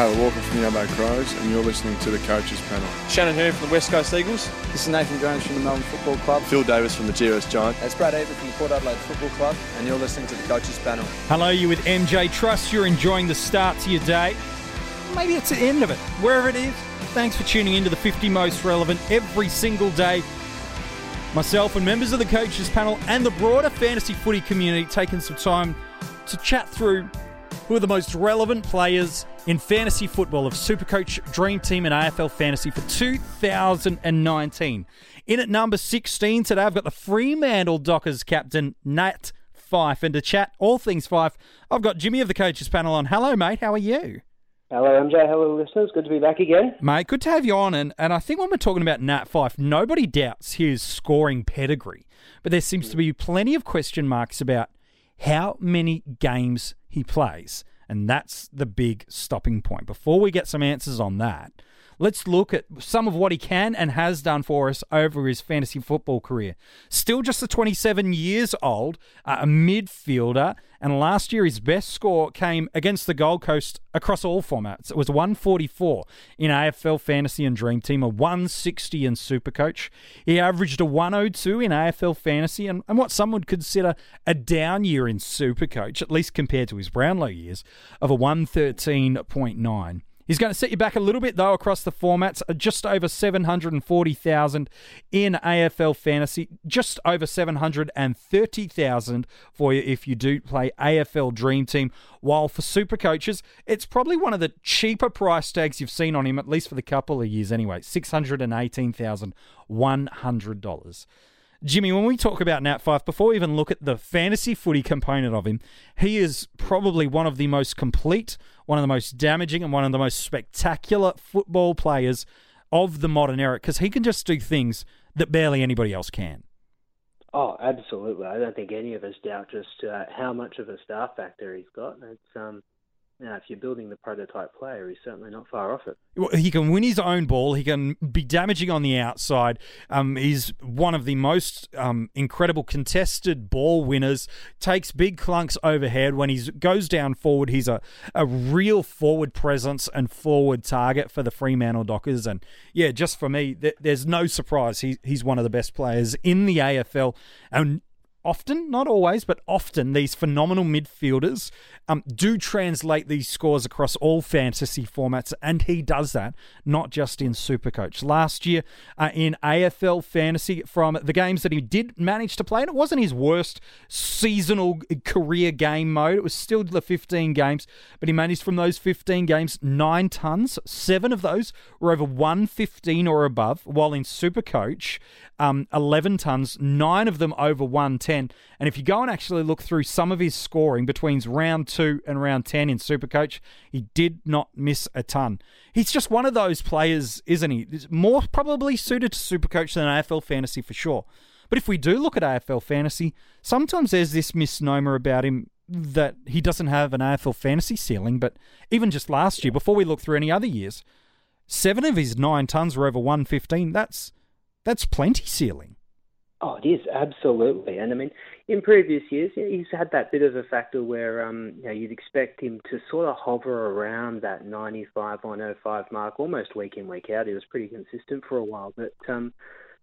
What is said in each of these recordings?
Taylor Walker from the Adelaide Crows, and you're listening to the Coaches Panel. Shannon Hurn from the West Coast Eagles. This is Nathan Jones from the Melbourne Football Club. Phil Davis from the GWS Giants. It's Brad Ebert from the Port Adelaide Football Club, and you're listening to the Coaches Panel. Hello, you with MJ Trust. You're enjoying the start to your day. Maybe it's the end of it, wherever it is. Thanks for tuning in to the 50 most relevant every single day. Myself and members of the coaches panel and the broader fantasy footy community taking some time to chat through who are the most relevant players in fantasy football of Supercoach, Dream Team, and AFL Fantasy for 2019. In at number 16 today, I've got the Fremantle Dockers captain, Nat Fyfe. And to chat all things Fyfe, I've got Jimmy of the coaches panel on. Hello, mate. How are you? Hello, MJ. Hello, listeners. Good to be back again. Mate, good to have you on. And, and I think when we're talking about Nat Fyfe, nobody doubts his scoring pedigree. But there seems to be plenty of question marks about how many games he plays. And that's the big stopping point. Before we get some answers on that, let's look at some of what he can and has done for us over his fantasy football career. Still just a 27 years old, uh, a midfielder, and last year his best score came against the Gold Coast across all formats. It was 144 in AFL Fantasy and Dream Team, a 160 in Supercoach. He averaged a 102 in AFL Fantasy, and, and what some would consider a down year in Supercoach, at least compared to his Brownlow years, of a 113.9. He's going to set you back a little bit though across the formats. Uh, just over 740,000 in AFL fantasy, just over 730,000 for you if you do play AFL Dream Team. While for super coaches, it's probably one of the cheaper price tags you've seen on him, at least for the couple of years anyway. $618,100. Jimmy, when we talk about Nat Fyfe, before we even look at the fantasy footy component of him, he is probably one of the most complete, one of the most damaging, and one of the most spectacular football players of the modern era because he can just do things that barely anybody else can. Oh, absolutely. I don't think any of us doubt just uh, how much of a star factor he's got. It's um, now, if you're building the prototype player, he's certainly not far off it. Well, He can win his own ball. He can be damaging on the outside. Um, he's one of the most um, incredible contested ball winners. Takes big clunks overhead. When he goes down forward, he's a, a real forward presence and forward target for the Fremantle Dockers. And yeah, just for me, th- there's no surprise. He, he's one of the best players in the AFL. And often, not always, but often, these phenomenal midfielders um, do translate these scores across all fantasy formats, and he does that, not just in Supercoach. Last year uh, in AFL Fantasy, from the games that he did manage to play, and it wasn't his worst seasonal career game mode, it was still the 15 games, but he managed from those 15 games nine tons. Seven of those were over 115 or above, while in Supercoach, um, 11 tons, nine of them over 110. And if you go and actually look through some of his scoring between round two and round 10 in Supercoach, he did not miss a ton. He's just one of those players, isn't he? More probably suited to Supercoach than AFL fantasy for sure. But if we do look at AFL fantasy, sometimes there's this misnomer about him that he doesn't have an AFL fantasy ceiling. But even just last year, before we look through any other years, seven of his nine tons were over 115. That's that's plenty ceiling. Oh, it is absolutely, and I mean, in previous years, he's had that bit of a factor where um, you know, you'd expect him to sort of hover around that 95, 105 mark almost week in, week out. He was pretty consistent for a while, but um,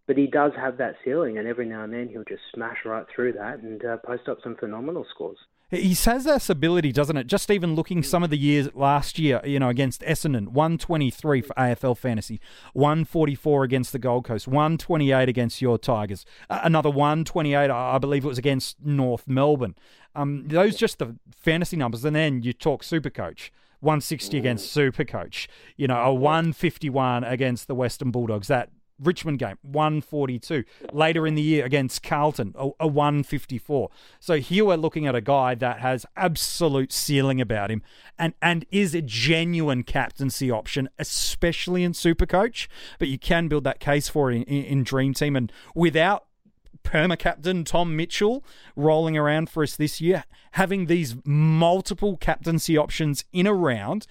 but he does have that ceiling, and every now and then he'll just smash right through that and uh, post up some phenomenal scores. He has this ability, doesn't it? Just even looking some of the years last year, you know, against Essendon, 123 for AFL Fantasy, 144 against the Gold Coast, 128 against your Tigers, another 128, I believe it was against North Melbourne. Um, those just the fantasy numbers. And then you talk Super Coach. 160 against Super Coach, you know, a 151 against the Western Bulldogs. That Richmond game, 142. Later in the year against Carlton, a, a 154. So here we're looking at a guy that has absolute ceiling about him and, and is a genuine captaincy option, especially in Supercoach. But you can build that case for it in, in, in Dream Team. And without perma captain Tom Mitchell rolling around for us this year, having these multiple captaincy options in a round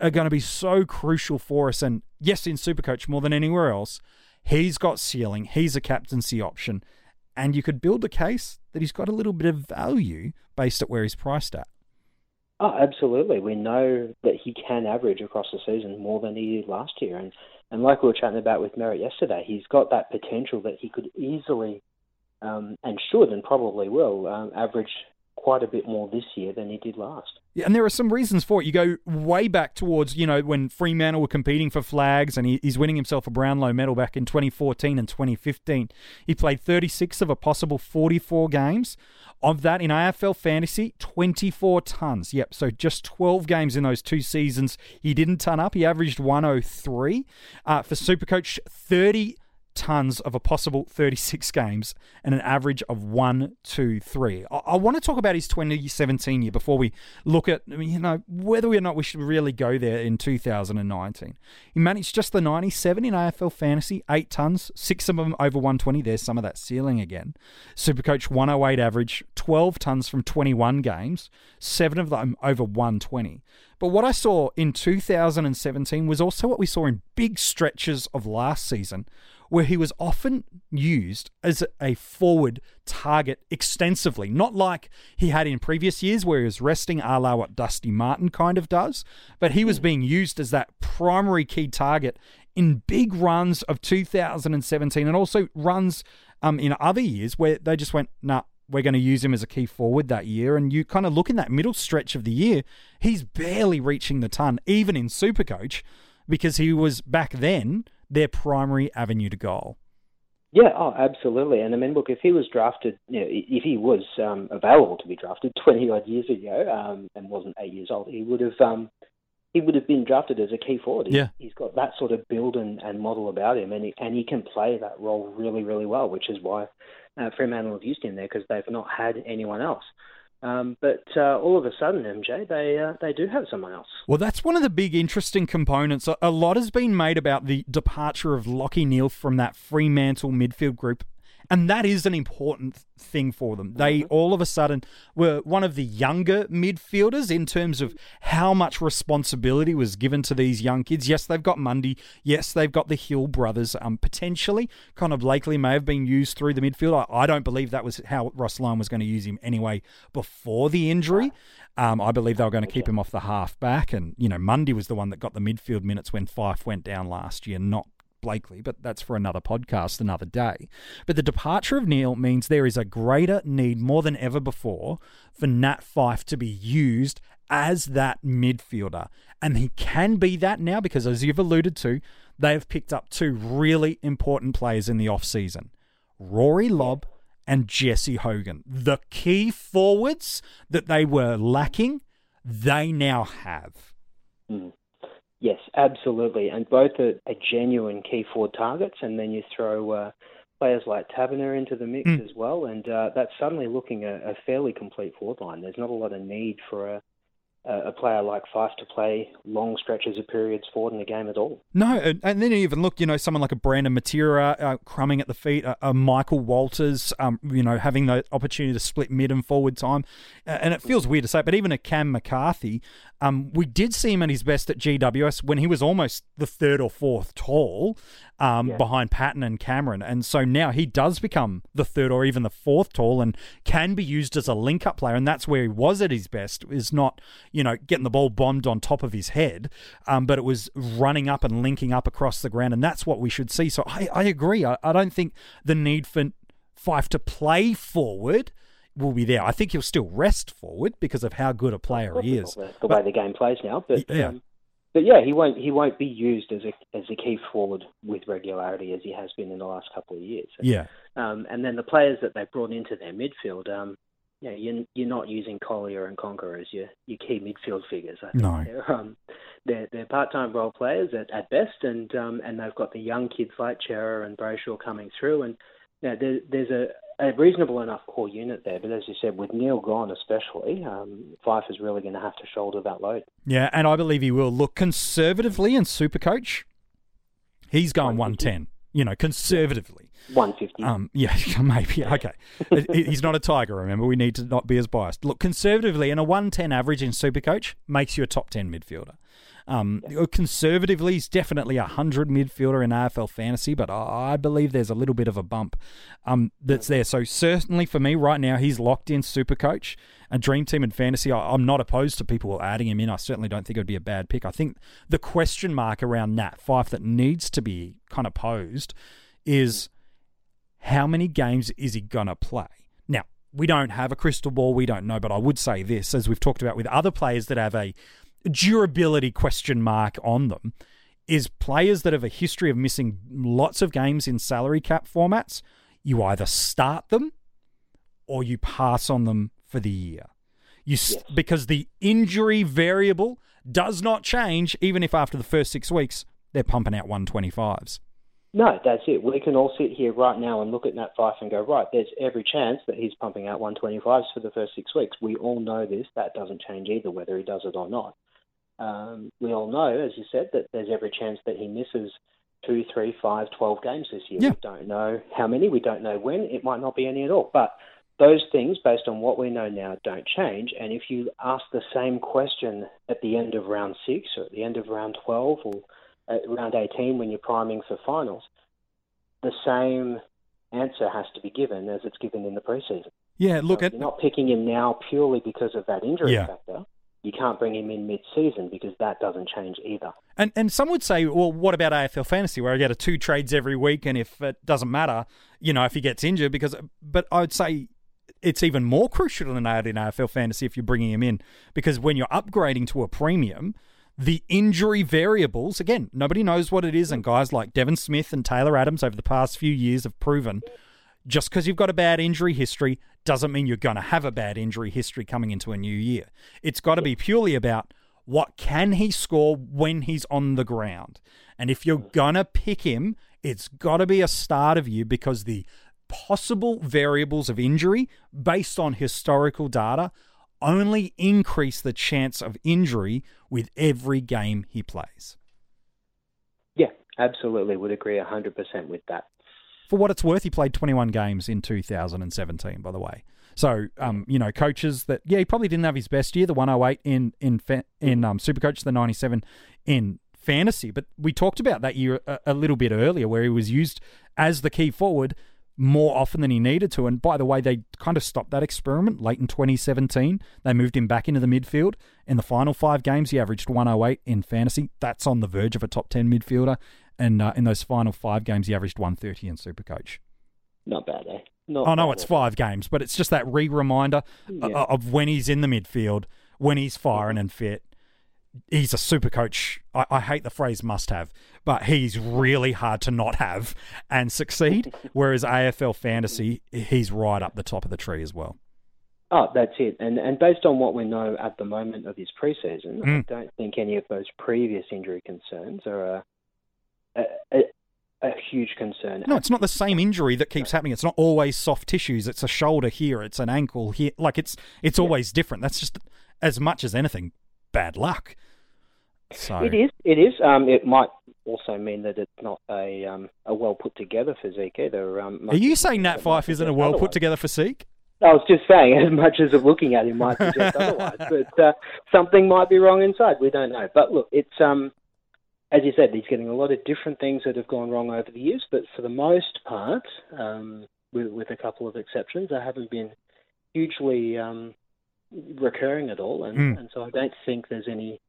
are going to be so crucial for us. And yes, in Supercoach more than anywhere else, he's got ceiling, he's a captaincy option, and you could build a case that he's got a little bit of value based at where he's priced at. Oh, absolutely. We know that he can average across the season more than he did last year, and and like we were chatting about with Merrett yesterday, he's got that potential that he could easily um, and should and probably will um, average quite a bit more this year than he did last. Yeah, and there are some reasons for it. You go way back towards, you know, when Fremantle were competing for flags and he, he's winning himself a Brownlow medal back in 2014 and 2015. He played 36 of a possible 44 games. Of that, in AFL fantasy, 24 tons. Yep, so just 12 games in those two seasons. He didn't ton up. He averaged 103. Uh, for Supercoach, 30 tons of a possible 36 games and an average of one, two, three. I, I want to talk about his 2017 year before we look at, you know, whether or not we should really go there in 2019. He managed just the 97 in AFL fantasy, eight tons, six of them over 120. There's some of that ceiling again. Supercoach 108 average, 12 tons from 21 games, seven of them over 120. But what I saw in 2017 was also what we saw in big stretches of last season, where he was often used as a forward target extensively, not like he had in previous years where he was resting a la what Dusty Martin kind of does, but he was being used as that primary key target in big runs of 2017 and also runs um, in other years where they just went, nah, we're going to use him as a key forward that year. And you kind of look in that middle stretch of the year, he's barely reaching the ton, even in Supercoach, because he was back then their primary avenue to goal. Yeah, oh, absolutely. And I mean, look, if he was drafted, you know, if he was um, available to be drafted twenty odd years ago um, and wasn't eight years old, he would have um, he would have been drafted as a key forward. Yeah. He, has got that sort of build and, and model about him, and he, and he can play that role really, really well, which is why uh, Fremantle have used him there because they've not had anyone else. Um, but uh, all of a sudden, MJ, they uh, they do have someone else. Well, that's one of the big interesting components. A lot has been made about the departure of Lachie Neale from that Fremantle midfield group and that is an important thing for them. They mm-hmm. all of a sudden were one of the younger midfielders in terms of how much responsibility was given to these young kids. Yes, they've got Mundy. Yes, they've got the Hill brothers. Um, potentially, Connor Blakely may have been used through the midfield. I, I don't believe that was how Ross Lyon was going to use him anyway before the injury. Um, I believe they were going to keep him off the half back, and you know Mundy was the one that got the midfield minutes when Fyfe went down last year, not Blakely, but that's for another podcast, another day. But the departure of Neale means there is a greater need more than ever before for Nat Fyfe to be used as that midfielder. And he can be that now because, as you've alluded to, they have picked up two really important players in the off-season Rory Lobb and Jesse Hogan. The key forwards that they were lacking, they now have. Mm. Yes, absolutely, and both are, are genuine key forward targets, and then you throw uh, players like Taberner into the mix mm. as well, and uh, that's suddenly looking a, a fairly complete forward line. There's not a lot of need for a a player like Fyfe to play long stretches of periods forward in the game at all. No, and then even look, you know, someone like a Brandon Matera uh, crumbing at the feet, a, a Michael Walters, um, you know, having the opportunity to split mid and forward time. And it feels weird to say, but even a Cam McCarthy, um, we did see him at his best at GWS when he was almost the third or fourth tall um, yeah. behind Patton and Cameron. And so now he does become the third or even the fourth tall and can be used as a link up player. And that's where he was at his best, is not, you know, getting the ball bombed on top of his head, um, but it was running up and linking up across the ground. And that's what we should see. So I, I agree. I, I don't think the need for Fyfe to play forward will be there. I think he'll still rest forward because of how good a player he is. The but, way the game plays now, but yeah. Um, but yeah, he won't he won't be used as a as a key forward with regularity as he has been in the last couple of years. Yeah. Um, and then the players that they brought into their midfield, um, yeah, you're, you're not using Collier and Conca as your, your key midfield figures. I think. No. They're, um, they're, they're part-time role players at, at best, and um, and they've got the young kids like Cerra and Brayshaw coming through, and you know, there, there's a, a reasonable enough core unit there. But as you said, with Neale gone especially, um, Fyfe is really going to have to shoulder that load. Yeah, and I believe he will. Look conservatively in Supercoach, he's going 110, you know, conservatively. 150. Um, yeah, maybe. Okay. He's not a tiger, remember. We need to not be as biased. Look, conservatively, and a 110 average in Supercoach makes you a top 10 midfielder. Um, conservatively, he's definitely a 100 midfielder in AFL fantasy, but I believe there's a little bit of a bump um, that's there. So, certainly for me right now, he's locked in Supercoach. A Dream Team and Fantasy, I'm not opposed to people adding him in. I certainly don't think it would be a bad pick. I think the question mark around Nat Fyfe that needs to be kind of posed is how many games is he going to play? Now, we don't have a crystal ball, we don't know, but I would say this, as we've talked about with other players that have a durability question mark on them, is players that have a history of missing lots of games in salary cap formats, you either start them or you pass on them for the year. You yes. because the injury variable does not change even if after the first 6 weeks they're pumping out 125s. No, that's it. We can all sit here right now and look at Nat Fyfe and go, right, there's every chance that he's pumping out 125s for the first six weeks. We all know this. That doesn't change either, whether he does it or not. Um, we all know, as you said, that there's every chance that he misses two, three, five, twelve games this year. Yeah. We don't know how many. We don't know when. It might not be any at all. But those things, based on what we know now, don't change. And if you ask the same question at the end of round six or at the end of round 12 or at round 18 when you're priming for finals, the same answer has to be given as it's given in the preseason. Yeah, look so at you're not picking him now purely because of that injury yeah. factor. You can't bring him in mid-season because that doesn't change either. And and some would say, well, what about AFL fantasy where I get a two trades every week, and if it doesn't matter, you know, if he gets injured, because but I would say it's even more crucial than that in AFL fantasy if you're bringing him in because when you're upgrading to a premium the injury variables, again, nobody knows what it is, and guys like Devon Smith and Taylor Adams over the past few years have proven just because you've got a bad injury history doesn't mean you're going to have a bad injury history coming into a new year. It's got to be purely about what can he score when he's on the ground. And if you're going to pick him, it's got to be a start of you because the possible variables of injury based on historical data only increase the chance of injury with every game he plays. Yeah, absolutely. Would agree 100% with that. For what it's worth, he played 21 games in 2017, by the way. So, um, you know, coaches that, yeah, he probably didn't have his best year, the 108 in in in um, Supercoach, the 97 in fantasy. But we talked about that year a, a little bit earlier, where he was used as the key forward more often than he needed to. And by the way, they kind of stopped that experiment late in 2017. They moved him back into the midfield. In the final five games, he averaged 108 in fantasy. That's on the verge of a top 10 midfielder. And uh, in those final five games, he averaged 130 in Supercoach. Not bad, eh? Not I know it's five games, but it's just that re reminder yeah. of when he's in the midfield, when he's firing and fit he's a super coach. I, I, hate the phrase must have, but he's really hard to not have and succeed. Whereas AFL fantasy, he's right up the top of the tree as well. Oh, that's it. And and based on what we know at the moment of his preseason, mm. I don't think any of those previous injury concerns are a, a, a, a huge concern. No, it's not the same injury that keeps happening. It's not always soft tissues. It's a shoulder here. It's an ankle here. Like it's it's always yeah. different. That's just as much as anything bad luck. So it is. It is. Um, it might also mean that it's not a um, a well put together physique either. Um, Are you saying Nat Fyfe isn't a well put together physique? I was just saying, as much as looking at him might suggest otherwise, but uh, something might be wrong inside. We don't know. But look, it's um, as you said, he's getting a lot of different things that have gone wrong over the years. But for the most part, um, with, with a couple of exceptions, they haven't been hugely um, recurring at all, and, mm. and so I don't think there's any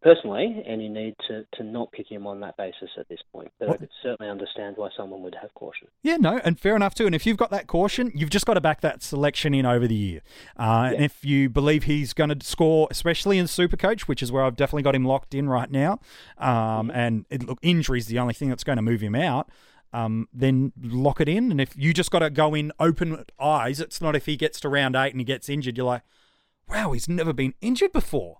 personally any need to, to not pick him on that basis at this point. But what? I could certainly understand why someone would have caution. Yeah, no, and fair enough too. And if you've got that caution, you've just got to back that selection in over the year. Uh, yeah. And if you believe he's going to score, especially in Supercoach, which is where I've definitely got him locked in right now, um, mm-hmm. and it, look, injury is the only thing that's going to move him out. Um, then lock it in. And if you just got to go in open eyes, it's not if he gets to round eight and he gets injured, you're like, wow, he's never been injured before.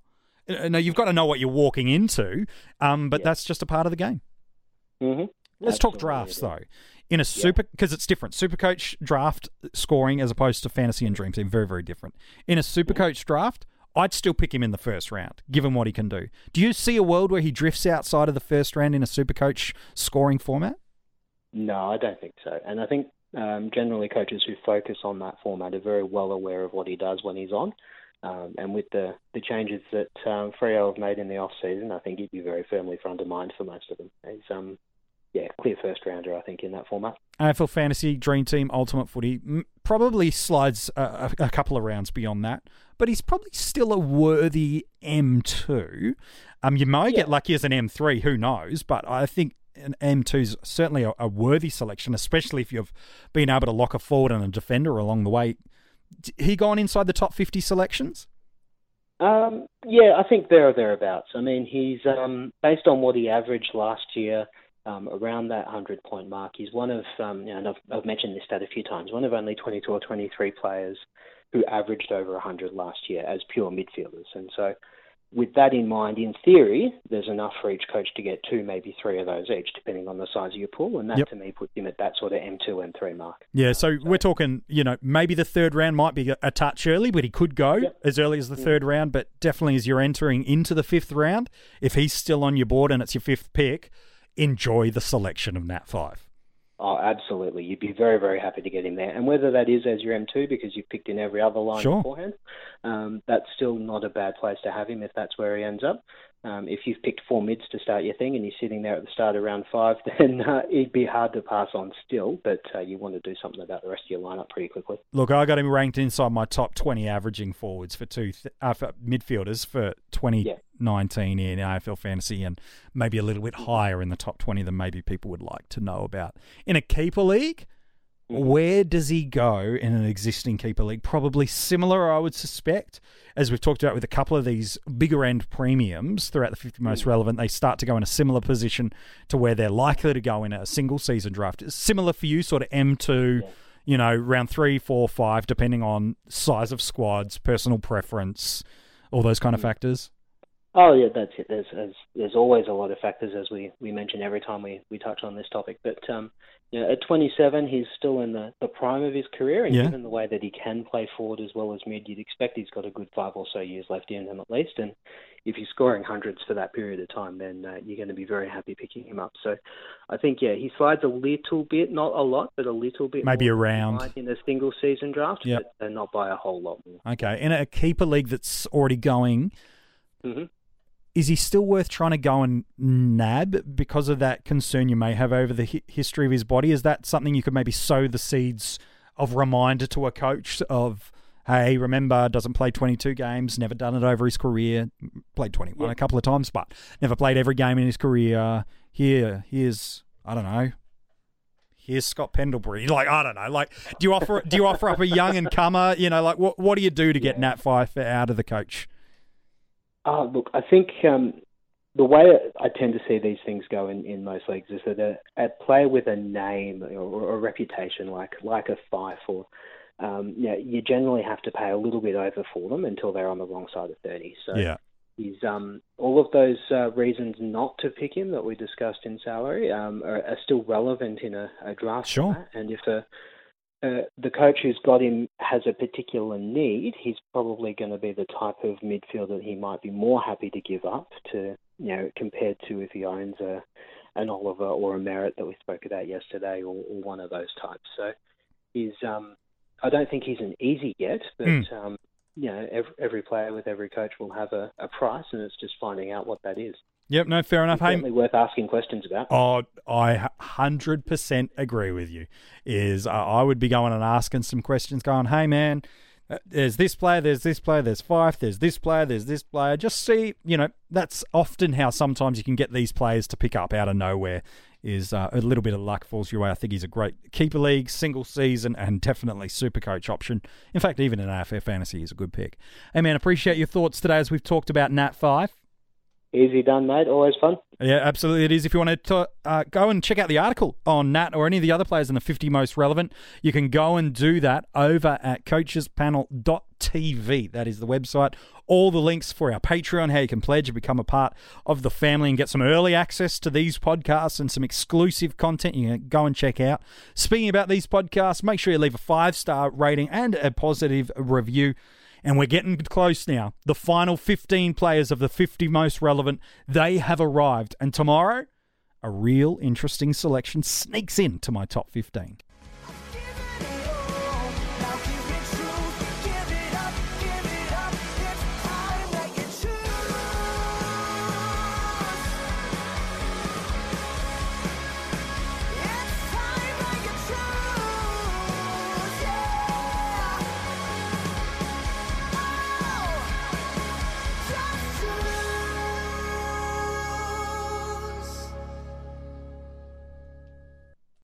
Uh, no, you've got to know what you're walking into, um, but yeah. that's just a part of the game. Mm-hmm. Let's Absolutely. talk drafts though. In a super, because yeah. it's different. Supercoach draft scoring as opposed to fantasy and dream team, very very different. In a Supercoach mm-hmm. draft, I'd still pick him in the first round, given what he can do. Do you see a world where he drifts outside of the first round in a Supercoach scoring format? No, I don't think so. And I think um, generally coaches who focus on that format are very well aware of what he does when he's on. Um, and with the, the changes that um, Freo have made in the off season, I think he'd be very firmly front of mind for most of them. He's um, yeah, clear first rounder, I think, in that format. AFL Fantasy Dream Team Ultimate Footy probably slides a, a, couple of rounds beyond that, but he's probably still a worthy M2. Um, you may yeah. get lucky as an M3, who knows? But I think an M2 is certainly a, a, worthy selection, especially if you've been able to lock a forward and a defender along the way. He gone inside the top 50 selections? Um, yeah, I think there or thereabouts. I mean, he's um, based on what he averaged last year, um, around that 100 point mark. He's one of, um, you know, and I've, I've, mentioned this stat a few times, one of only 22 or 23 players who averaged over 100 last year as pure midfielders. And so with that in mind, in theory, there's enough for each coach to get two, maybe three of those each, depending on the size of your pool. And that yep. to me puts him at that sort of M2, M3 mark. Yeah, so, so, we're talking, you know, maybe the third round might be a, touch early, but he could go yep. as early as the mm. third round. But definitely as you're entering into the fifth round, if he's still on your board and it's your fifth pick, enjoy the selection of Nat Fyfe. Oh, absolutely. You'd be very, very happy to get him there. And whether that is as your M2 because you've picked in every other line sure. beforehand, um, that's still not a bad place to have him if that's where he ends up. Um, if you've picked four mids to start your thing and you're sitting there at the start of round five, then uh, it'd be hard to pass on still, but uh, you want to do something about the rest of your lineup pretty quickly. Look, I got him ranked inside my top 20 averaging forwards for two th- uh, for midfielders for 2019 yeah. in AFL fantasy and maybe a little bit higher in the top 20 than maybe people would like to know about. In a keeper league, where does he go in an existing keeper league? Probably similar, I would suspect. As we've talked about with a couple of these bigger end premiums throughout the 50 most mm. relevant, they start to go in a similar position to where they're likely to go in a single season draft. similar for you, sort of M2, yeah. you know, round three, four, five, depending on size of squads, personal preference, all those kind of mm. factors. Oh yeah, that's it. There's, there's there's always a lot of factors as we, we mention every time we, we touch on this topic. But um, you know, at 27, he's still in the, the prime of his career, and yeah. given the way that he can play forward as well as mid, you'd expect he's got a good five or so years left in him at least. And if he's scoring hundreds for that period of time, then uh, you're going to be very happy picking him up. So I think yeah, he slides a little bit, not a lot, but a little bit, maybe around in a single season draft, yep. but uh, not by a whole lot more. Okay, in a keeper league that's already going. Mm-hmm is he still worth trying to go and nab because of that concern you may have over the hi- history of his body? Is that something you could maybe sow the seeds of reminder to a coach of, hey, remember, doesn't play 22 games, never done it over his career, played 21 yeah. a couple of times, but never played every game in his career. Here, here's, I don't know, here's Scott Pendlebury. Like I don't know. Like do you offer do you offer up a young and comer? You know, like what what do you do to get yeah. Nat Fyfe out of the coach? Uh, look, I think um, the way I tend to see these things go in, in most leagues is that a, a player with a name or, or, a reputation like like a Fyfe or um, you, know, you generally have to pay a little bit over for them until they're on the wrong side of 30. So yeah. He's, um, all of those uh, reasons not to pick him that we discussed in salary um, are, are, still relevant in a, a draft. Sure. And if a uh, the coach who's got him has a particular need, he's probably going to be the type of midfielder he might be more happy to give up to, you know, compared to if he owns a an Oliver or a Merrett that we spoke about yesterday, or, or one of those types. So he's, um, I don't think he's an easy get, but mm. um, you know, every, every player with every coach will have a, a price, and it's just finding out what that is. Yep, no, fair enough. It's certainly worth asking questions about. Oh, I hundred percent agree with you. Is uh, I would be going and asking some questions, going, "Hey, man, uh, there's this player, there's this player, there's five, there's this player, there's this player." Just see, you know, that's often how sometimes you can get these players to pick up out of nowhere. Is uh, a little bit of luck falls your way. I think he's a great keeper league, single season, and definitely super coach option. In fact, even in AFL fantasy, he's a good pick. Hey, man, appreciate your thoughts today as we've talked about Nat Fyfe. Easy done, mate. Always fun. Yeah, absolutely. It is. If you want to uh, go and check out the article on Nat or any of the other players in the 50 most relevant, you can go and do that over at coachespanel.tv. That is the website. All the links for our Patreon, how you can pledge and become a part of the family and get some early access to these podcasts and some exclusive content you can go and check out. Speaking about these podcasts, make sure you leave a five star rating and a positive review. And we're getting close now. The final 15 players of the 50 most relevant, they have arrived. And tomorrow, a real interesting selection sneaks into my top 15.